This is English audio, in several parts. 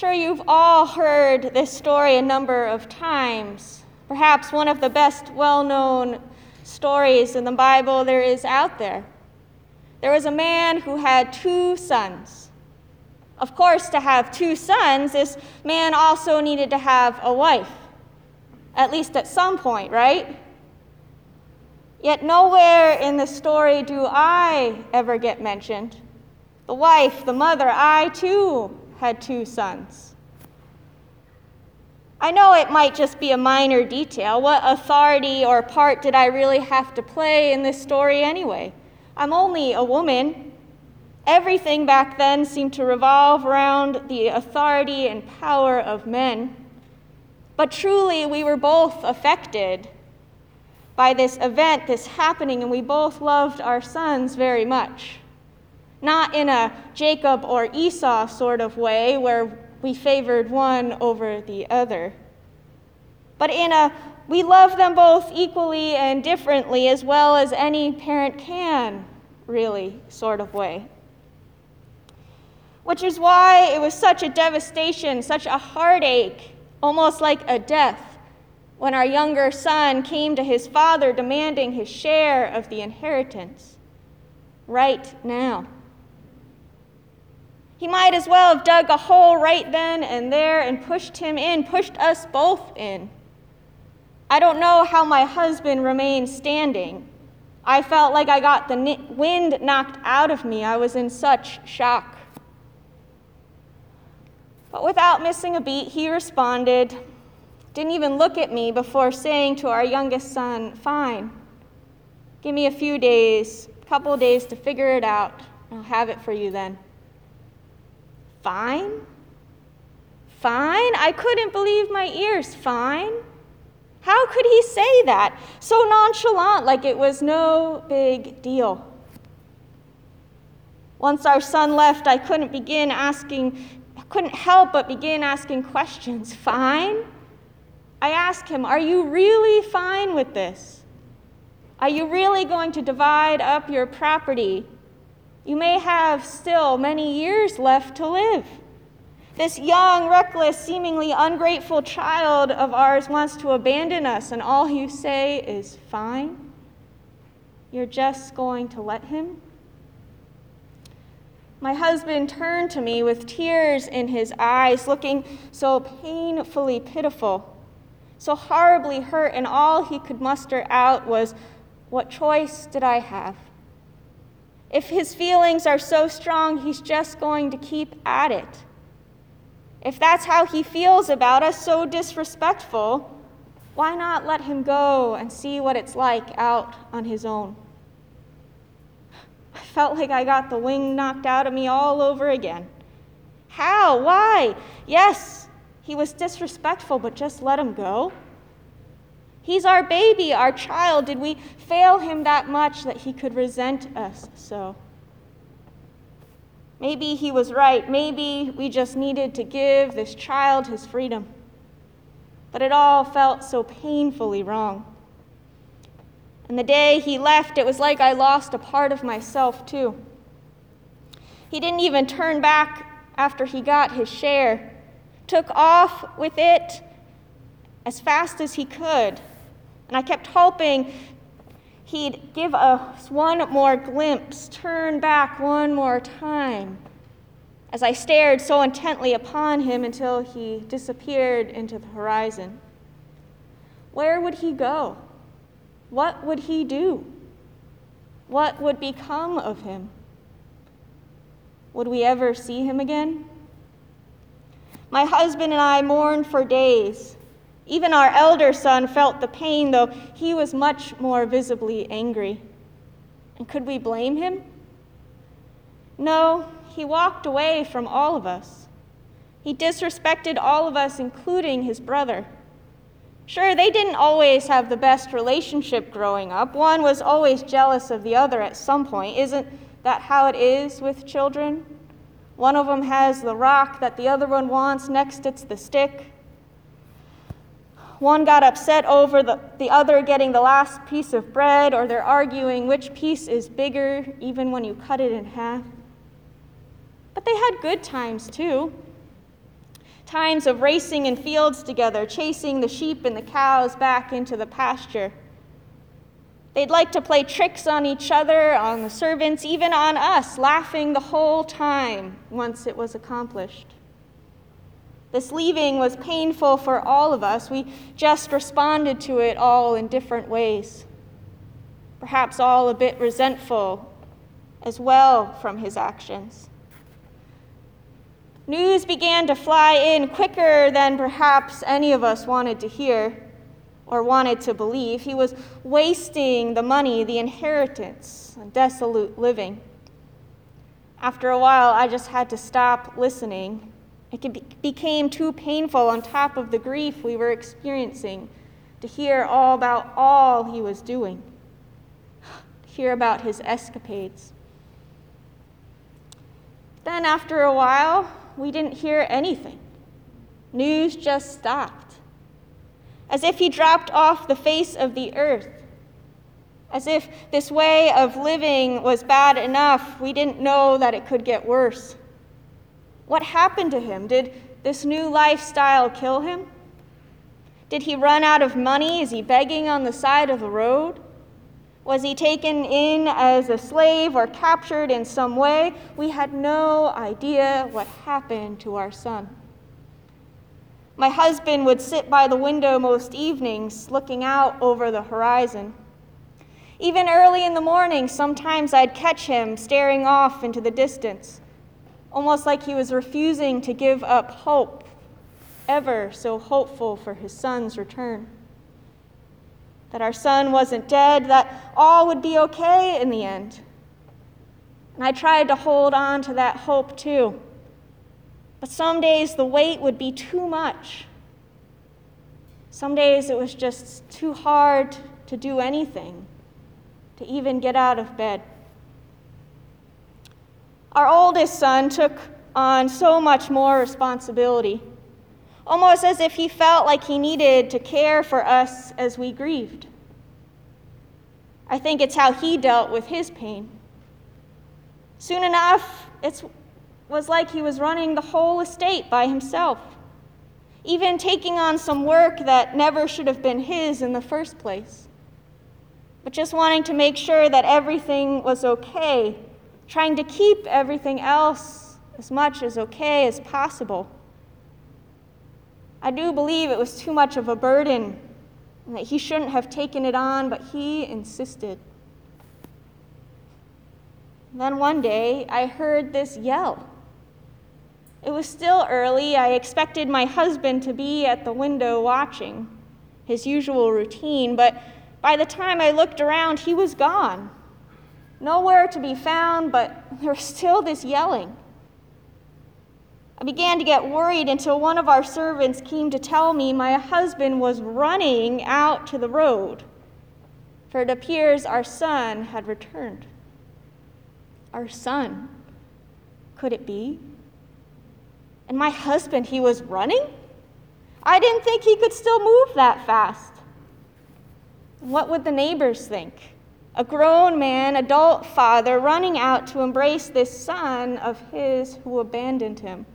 Sure, you've all heard this story a number of times. Perhaps one of the best well known stories in the Bible there is out there. There was a man who had two sons. Of course, to have two sons, this man also needed to have a wife, at least at some point, right? Yet nowhere in the story do I ever get mentioned. The wife, the mother, I too had two sons. I know it might just be a minor detail. What authority or part did I really have to play in this story anyway? I'm only a woman. Everything back then seemed to revolve around the authority and power of men. But truly, we were both affected by this event, this happening, and we both loved our sons very much. Not in a Jacob or Esau sort of way where we favored one over the other, but in a we love them both equally and differently as well as any parent can, really, sort of way. Which is why it was such a devastation, such a heartache, almost like a death when our younger son came to his father demanding his share of the inheritance right now. He might as well have dug a hole right then and there and pushed him in, pushed us both in. I don't know how my husband remained standing. I felt like I got the wind knocked out of me. I was in such shock. But without missing a beat, he responded, didn't even look at me before saying to our youngest son, Fine, give me a few days, a couple days to figure it out. I'll have it for you then. Fine? Fine? I couldn't believe my ears. Fine? How could he say that so nonchalant, like it was no big deal? Once our son left, I couldn't begin asking, I couldn't help but begin asking questions. Fine? I ask him, Are you really fine with this? Are you really going to divide up your property? You may have still many years left to live. This young, reckless, seemingly ungrateful child of ours wants to abandon us, and all you say is, Fine. You're just going to let him? My husband turned to me with tears in his eyes, looking so painfully pitiful so horribly hurt, and all he could muster out was, What choice did I have? If his feelings are so strong, he's just going to keep at it. If that's how he feels about us, so disrespectful, why not let him go and see what it's like out on his own? I felt like I got the wing knocked out of me all over again. How? Why? Yes, he was disrespectful, but just let him go. He's our baby, our child. Did we fail him that much that he could resent us so? Maybe he was right. Maybe we just needed to give this child his freedom. But it all felt so painfully wrong. And the day he left, it was like I lost a part of myself, too. He didn't even turn back after he got his share took off with it as fast as he could. And I kept hoping he'd give us one more glimpse, turn back one more time, as I stared so intently upon him until he disappeared into the horizon. Where would he go? What would he do? What would become of him? Would we ever see him again? My husband and I mourned for days. Even our elder son felt the pain, though he was much more visibly angry. And could we blame him? No, he walked away from all of us. He disrespected all of us, including his brother. Sure, they didn't always have the best relationship growing up. One was always jealous of the other at some point. Isn't that how it is with children? One of them has the rock that the other one wants, next, it's the stick. One got upset over the, the other getting the last piece of bread, or they're arguing which piece is bigger, even when you cut it in half. But they had good times too. times of racing in fields together, chasing the sheep and the cows back into the pasture. They'd like to play tricks on each other, on the servants, even on us, laughing the whole time once it was accomplished. This leaving was painful for all of us. We just responded to it all in different ways. Perhaps all a bit resentful as well from his actions. News began to fly in quicker than perhaps any of us wanted to hear or wanted to believe. He was wasting the money, the inheritance, a desolate living. After a while, I just had to stop listening. It became too painful on top of the grief we were experiencing to hear all about all he was doing, to hear about his escapades. Then, after a while, we didn't hear anything. News just stopped as if he dropped off the face of the earth, as if this way of living was bad enough, we didn't know that it could get worse. What happened to him? Did this new lifestyle kill him? Did he run out of money? Is he begging on the side of the road? Was he taken in as a slave or captured in some way? We had no idea what happened to our son. My husband would sit by the window most evenings, looking out over the horizon. Even early in the morning, sometimes I'd catch him staring off into the distance, almost like he was refusing to give up hope, ever so hopeful for his son's return. That our son wasn't dead, that all would be okay in the end. And I tried to hold on to that hope too. But some days the weight would be too much. Some days it was just too hard to do anything, to even get out of bed. Our oldest son took on so much more responsibility, almost as if he felt like he needed to care for us as we grieved. I think it's how he dealt with his pain. Soon enough, it was like he was running the whole estate by himself, even taking on some work that never should have been his in the first place. But just wanting to make sure that everything was okay, trying to keep everything else as much as okay as possible. I do believe it was too much of a burden and that he shouldn't have taken it on, but he insisted. Then one day I heard this yell. It was still early. I expected my husband to be at the window watching, his usual routine, but by the time I looked around, he was gone. Nowhere to be found, but there was still this yelling. I began to get worried until one of our servants came to tell me my husband was running out to the road, for it appears our son had returned. Our son? Could it be? And my husband, he was running? I didn't think he could still move that fast. What would the neighbors think? A grown man, adult father, running out to embrace this son of his who abandoned him.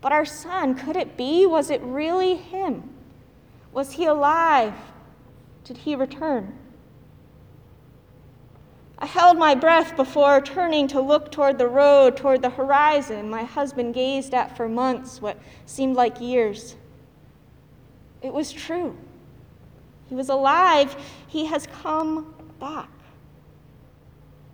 But our son, could it be? Was it really him? Was he alive? Did he return? I held my breath before turning to look toward the road, toward the horizon my husband gazed at for months, what seemed like years. It was true. He was alive. He has come back.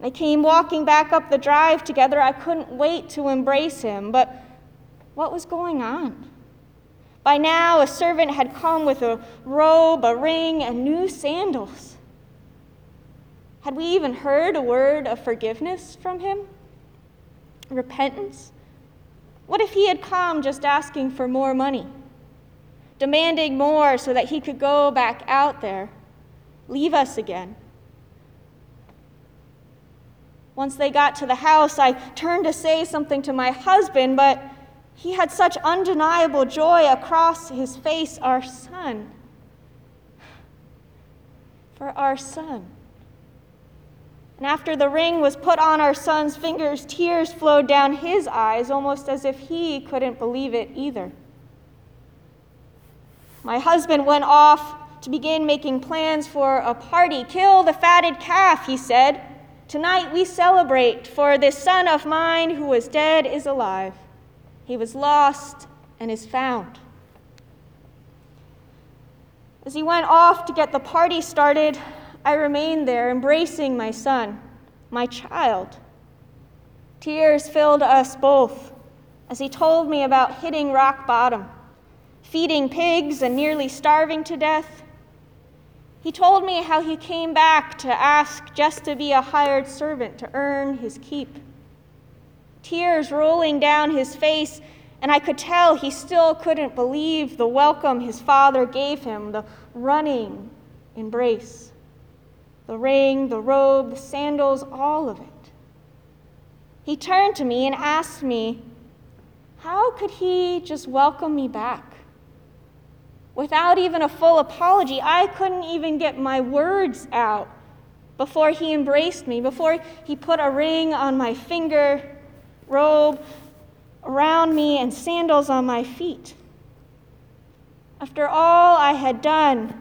They came walking back up the drive together. I couldn't wait to embrace him, but what was going on? By now, a servant had come with a robe, a ring, and new sandals. Had we even heard a word of forgiveness from him? Repentance? What if he had come just asking for more money, demanding more so that he could go back out there, leave us again? Once they got to the house, I turned to say something to my husband, but he had such undeniable joy across his face. Our son. For our son. And after the ring was put on our son's fingers, tears flowed down his eyes, almost as if he couldn't believe it either. My husband went off to begin making plans for a party. Kill the fatted calf, he said. Tonight we celebrate, for this son of mine who was dead is alive. He was lost and is found. As he went off to get the party started, I remained there, embracing my son, my child. Tears filled us both as he told me about hitting rock bottom, feeding pigs, and nearly starving to death. He told me how he came back to ask just to be a hired servant to earn his keep. Tears rolling down his face, and I could tell he still couldn't believe the welcome his father gave him, the running embrace, the ring, the robe, the sandals, all of it. He turned to me and asked me, How could he just welcome me back? Without even a full apology, I couldn't even get my words out before he embraced me, before he put a ring on my finger, robe around me, and sandals on my feet. After all I had done,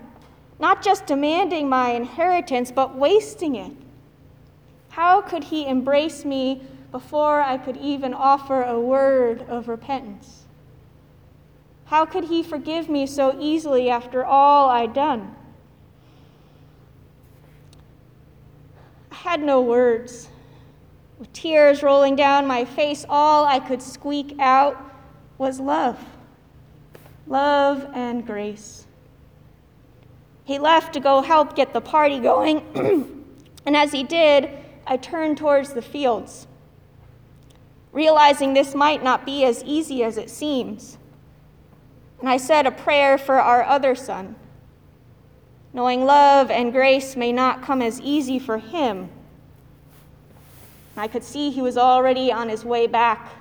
not just demanding my inheritance, but wasting it, how could he embrace me before I could even offer a word of repentance? How could he forgive me so easily after all I'd done? I had no words. With tears rolling down my face, all I could squeak out was love. Love and grace. He left to go help get the party going, and as he did, I turned towards the fields, realizing this might not be as easy as it seems. And I said a prayer for our other son, knowing love and grace may not come as easy for him I could see he was already on his way back.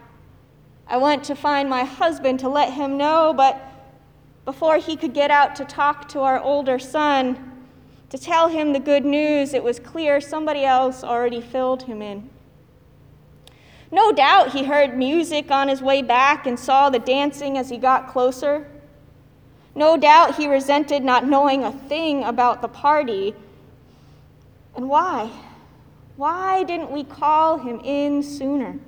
I went to find my husband to let him know, but before he could get out to talk to our older son, to tell him the good news, it was clear somebody else already filled him in. No doubt he heard music on his way back and saw the dancing as he got closer. No doubt he resented not knowing a thing about the party. And why? Why didn't we call him in sooner?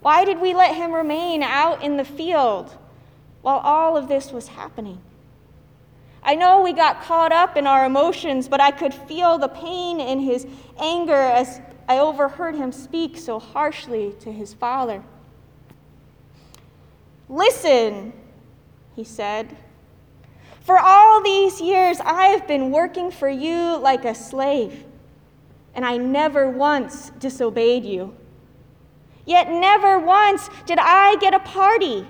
Why did we let him remain out in the field while all of this was happening? I know we got caught up in our emotions, but I could feel the pain in his anger as I overheard him speak so harshly to his father. Listen, he said. For all these years, I have been working for you like a slave and I never once disobeyed you. Yet never once did I get a party,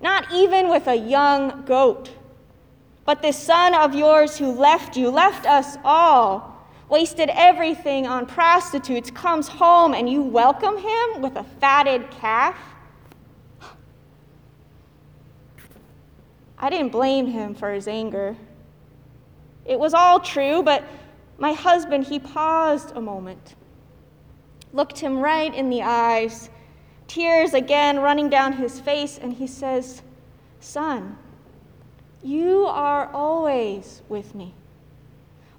not even with a young goat. But this son of yours who left you, left us all, wasted everything on prostitutes, comes home and you welcome him with a fatted calf? I didn't blame him for his anger. It was all true, but my husband, he paused a moment, looked him right in the eyes, tears again running down his face, and he says, Son, you are always with me.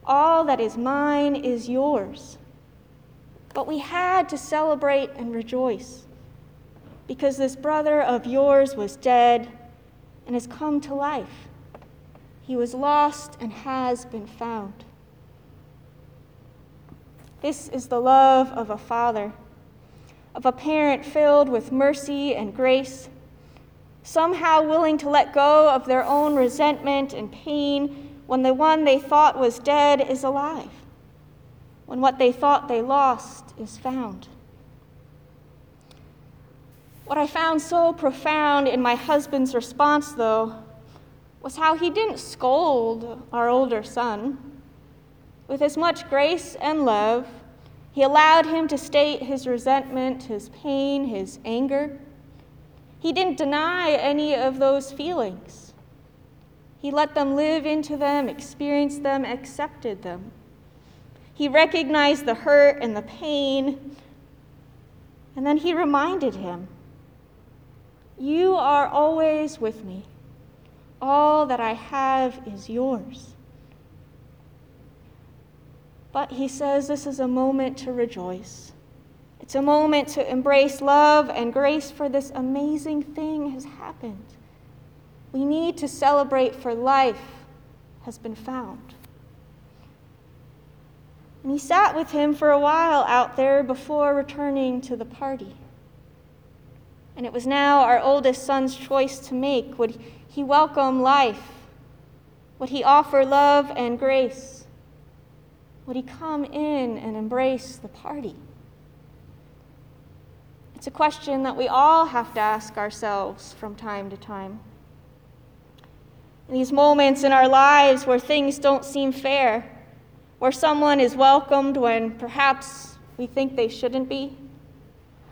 All that is mine is yours. But we had to celebrate and rejoice because this brother of yours was dead and has come to life. He was lost and has been found. This is the love of a father, of a parent filled with mercy and grace, somehow willing to let go of their own resentment and pain when the one they thought was dead is alive, when what they thought they lost is found. What I found so profound in my husband's response, though, was how he didn't scold our older son with as much grace and love, he allowed him to state his resentment, his pain, his anger. He didn't deny any of those feelings. He let them live into them, experienced them, accepted them. He recognized the hurt and the pain. And then he reminded him You are always with me. All that I have is yours. But he says this is a moment to rejoice. It's a moment to embrace love and grace for this amazing thing has happened. We need to celebrate for life has been found. And he sat with him for a while out there before returning to the party. And it was now our oldest son's choice to make. Would he welcome life? Would he offer love and grace? Would he come in and embrace the party? It's a question that we all have to ask ourselves from time to time. These moments in our lives where things don't seem fair, where someone is welcomed when perhaps we think they shouldn't be,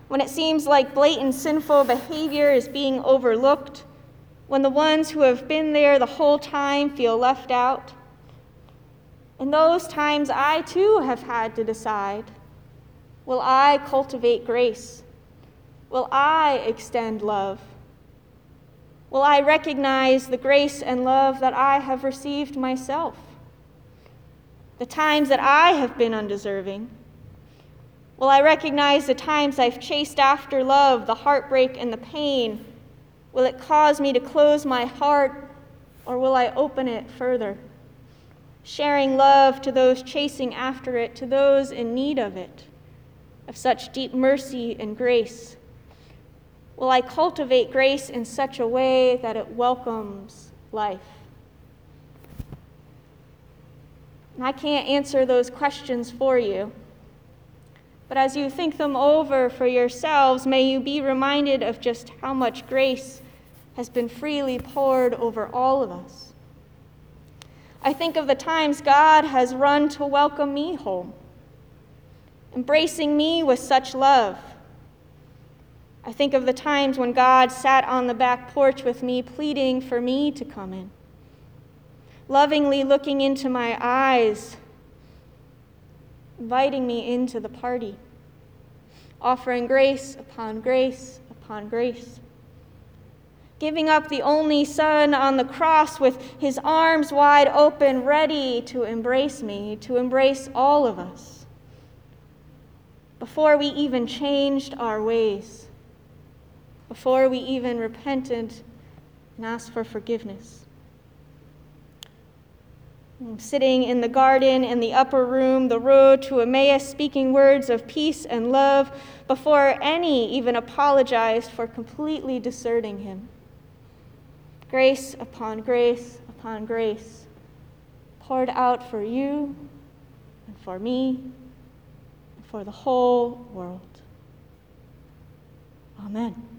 when it seems like blatant sinful behavior is being overlooked, when the ones who have been there the whole time feel left out. In those times, I too have had to decide will I cultivate grace? Will I extend love? Will I recognize the grace and love that I have received myself? the times that I have been undeserving? Will I recognize the times I've chased after love, the heartbreak and the pain? Will it cause me to close my heart, or will I open it further? Sharing love to those chasing after it, to those in need of it, of such deep mercy and grace. Will I cultivate grace in such a way that it welcomes life? And I can't answer those questions for you. But as you think them over for yourselves, may you be reminded of just how much grace has been freely poured over all of us. I think of the times God has run to welcome me home, embracing me with such love. I think of the times when God sat on the back porch with me, pleading for me to come in lovingly looking into my eyes, inviting me into the party, offering grace upon grace upon grace. Giving up the only Son on the cross with his arms wide open, ready to embrace me, to embrace all of us. Before we even changed our ways, before we even repented and asked for forgiveness sitting in the garden in the upper room, the road to Emmaus, speaking words of peace and love before any even apologized for completely deserting him. Grace upon grace upon grace poured out for you and for me and for the whole world. Amen.